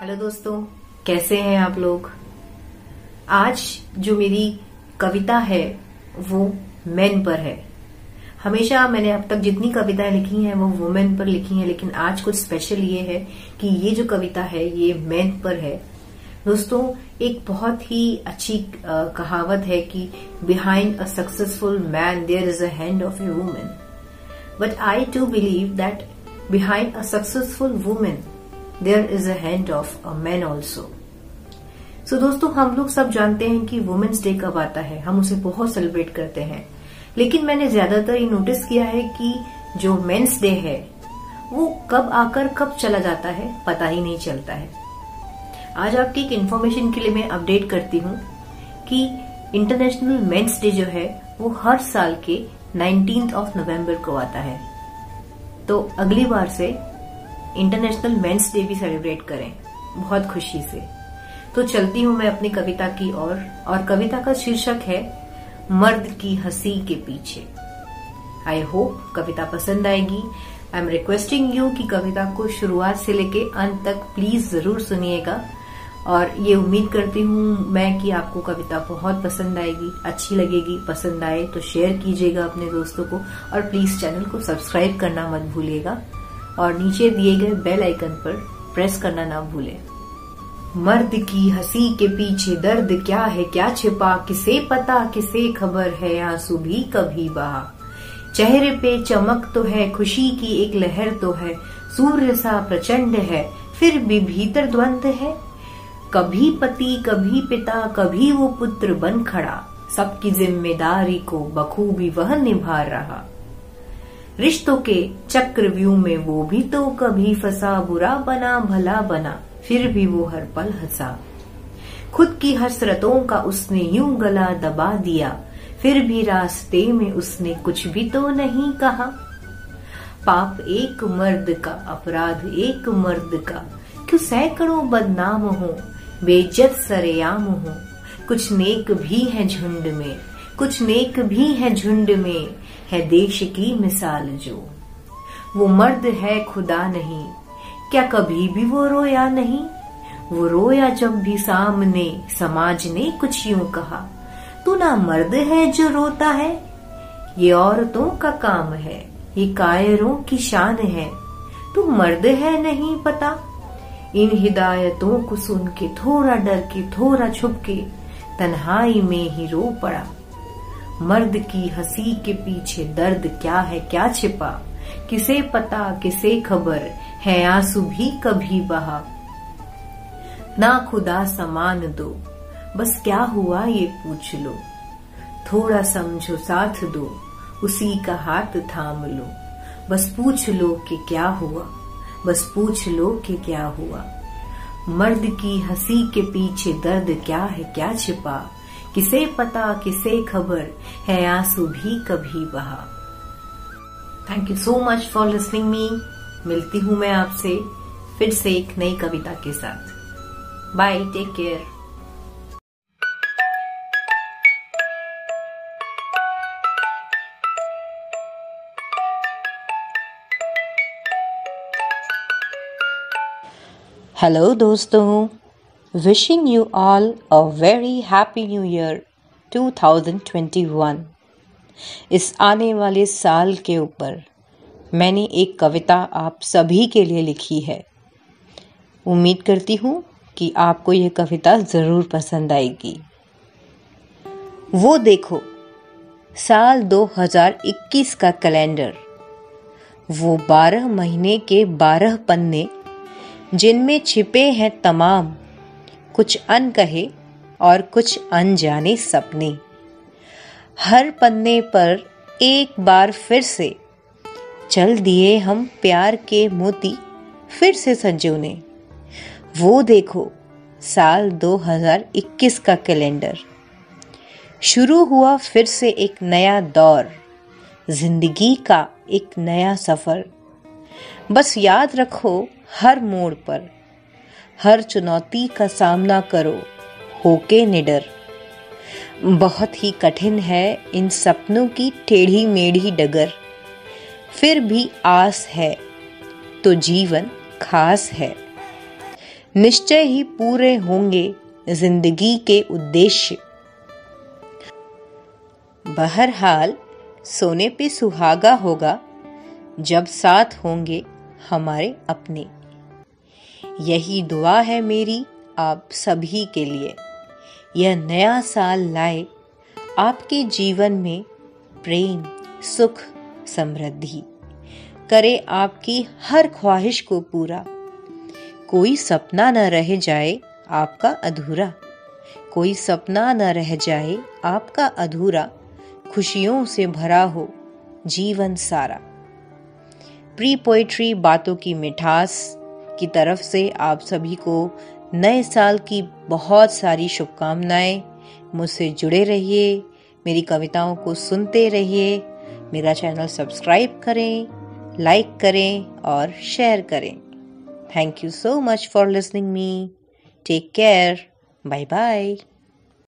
Hello दोस्तों, कैसे हैं आप लोग? आज जो मेरी कविता है, वो मैन पर है। हमेशा मैंने अब तक जितनी कविताएँ लिखी हैं, वो वुमेन पर लिखी हैं, लेकिन आज कुछ स्पेशल ये है कि ये जो कविता है, ये मैन पर है। दोस्तों, एक बहुत ही अच्छी कहावत है कि behind a successful man there is a hand of a women but I too believe that behind a successful women there is a hand of a man also so दोस्तों, हम लोग सब जानते हैं कि वुमेन्स डे कब आता है। हम उसे बहुत सेलिब्रेट करते हैं। लेकिन मैंने ज़्यादातर ये नोटिस किया है कि जो मेंस डे है, वो कब आकर कब चला जाता है, पता ही नहीं चलता है। आज आपकी एक इन्फॉर्मेशन के लिए मैं अपडेट करती हूँ कि इंटरनेशनल मेंस डे जो है, वो हर साल के नाइनटीन ऑफ़ नवंबर को आता है। तो अगली बार से इंटरनेशनल मेंस डे भी सेलिब्रेट करें। बहुत खुशी से। तो चलती हूँ मैं अपनी कविता की ओर। और, और कविता का शीर्षक है मर्द की हँसी के पीछे। आई होप कविता पसंद आएगी। आई एम रिक्वेस्टिंग यू कि कविता को शुरुआत से लेके अंत तक प्लीज़ ज़रूर सुनिएगा। और ये उम्मीद करती हूँ मैं कि आपको कविता बहुत पसंद आएगी अच्छी लगेगी पसंद आए तो शेयर कीजिएगा अपने दोस्तों को। और प्लीज़ चैनल को सब्सक्राइब करना मत भूलिएगा। और नीचे दिए गए बेल आइकन पर प्रेस करना ना भूलें। मर्द की हँसी के पीछे दर्द क्या है, क्या छिपा, किसे पता, किसे खबर है, आँसू भी कभी बहा। चेहरे पे चमक तो है, खुशी की एक लहर तो है, सूर्य सा प्रचंड है, फिर भी भीतर द्वंद है। कभी पति, कभी पिता, कभी वो पुत्र बन खड़ा, सबकी ज़िम्मेदारी को बखूबी वह निभा रहा। रिश्तों के चक्रव्यूह में वो भी तो कभी फंसा, बुरा बना, भला बना, फिर भी वो हर पल हंसा। खुद की हसरतों का उसने यूँ गला दबा दिया, फिर भी रास्ते में उसने कुछ भी तो नहीं कहा। पाप एक मर्द का, अपराध एक मर्द का, क्यों सैकड़ों बदनाम हो बेजत सरेआम हो, कुछ नेक भी है झुंड में कुछ नेक भी है झुंड में, है देश की मिसाल जो। वो मर्द है खुदा नहीं, क्या कभी भी वो रोया नहीं? वो रोया जब भी सामने, समाज ने कुछ यूँ कहा। तू ना मर्द है जो रोता है, ये औरतों का काम है, ये कायरों की शान है। तू मर्द है नहीं पता, इन हिदायतों को सुन के थोड़ा डर के, थोड़ा छुप के, तन्हाई में ही रो पड़ा। मर्द की हँसी के पीछे दर्द क्या है, क्या छिपा? किसे पता, किसे खबर? है आँसू भी कभी बहा। ना खुदा समान दो, बस क्या हुआ ये पूछ लो। थोड़ा समझो साथ दो, उसी का हाथ थाम लो। बस पूछ लो कि क्या हुआ, बस पूछ लो कि क्या हुआ। मर्द की हँसी के पीछे दर्द क्या है, क्या छिपा? किसे पता, किसे खबर? है आँसू भी कभी बहा। Thank you so much for listening me मिलती हूँ मैं आपसे फिर से एक नई कविता के साथ। बाय टेक केयर हेलो दोस्तों। Wishing you all a very happy new year 2021 इस आने वाले साल के ऊपर, मैंने एक कविता आप सभी के लिए लिखी है। उम्मीद करती हूँ कि आपको यह कविता ज़रूर पसंद आएगी। वो देखो, साल 2021 का कैलेंडर। वो बारह महीने के बारह पन्ने, जिनमें छिपे हैं तमाम कुछ अनकहे और कुछ अनजाने सपने। हर पन्ने पर एक बार फिर से चल दिए हम प्यार के मोती, फिर से संजोने वो देखो, साल 2021 का कैलेंडर। शुरू हुआ फिर से एक नया दौर, ज़िंदगी का एक नया सफ़र। बस याद रखो हर मोड़ पर हर चुनौती का सामना करो, होके निडर। बहुत ही कठिन है इन सपनों की टेढ़ी मेढ़ी डगर। फिर भी आस है तो जीवन खास है। निश्चय ही पूरे होंगे ज़िंदगी के उद्देश्य। बहरहाल, सोने पे सुहागा होगा, जब साथ होंगे हमारे अपने। यही दुआ है मेरी आप सभी के लिए। यह नया साल लाए, आपके जीवन में प्रेम, सुख, समृद्धि। करे आपकी हर ख्वाहिश को पूरा। कोई सपना न रह जाए आपका अधूरा। कोई सपना न रह जाए आपका अधूरा। खुशियों से भरा हो जीवन सारा। प्री पोइट्री बातों की मिठास की तरफ़ से आप सभी को नए साल की बहुत सारी शुभकामनाएँ। मुझसे जुड़े रहिए, मेरी कविताओं को सुनते रहिए, मेरा चैनल सब्सक्राइब करें, लाइक करें और शेयर करें। Thank you so much for listening me take care bye bye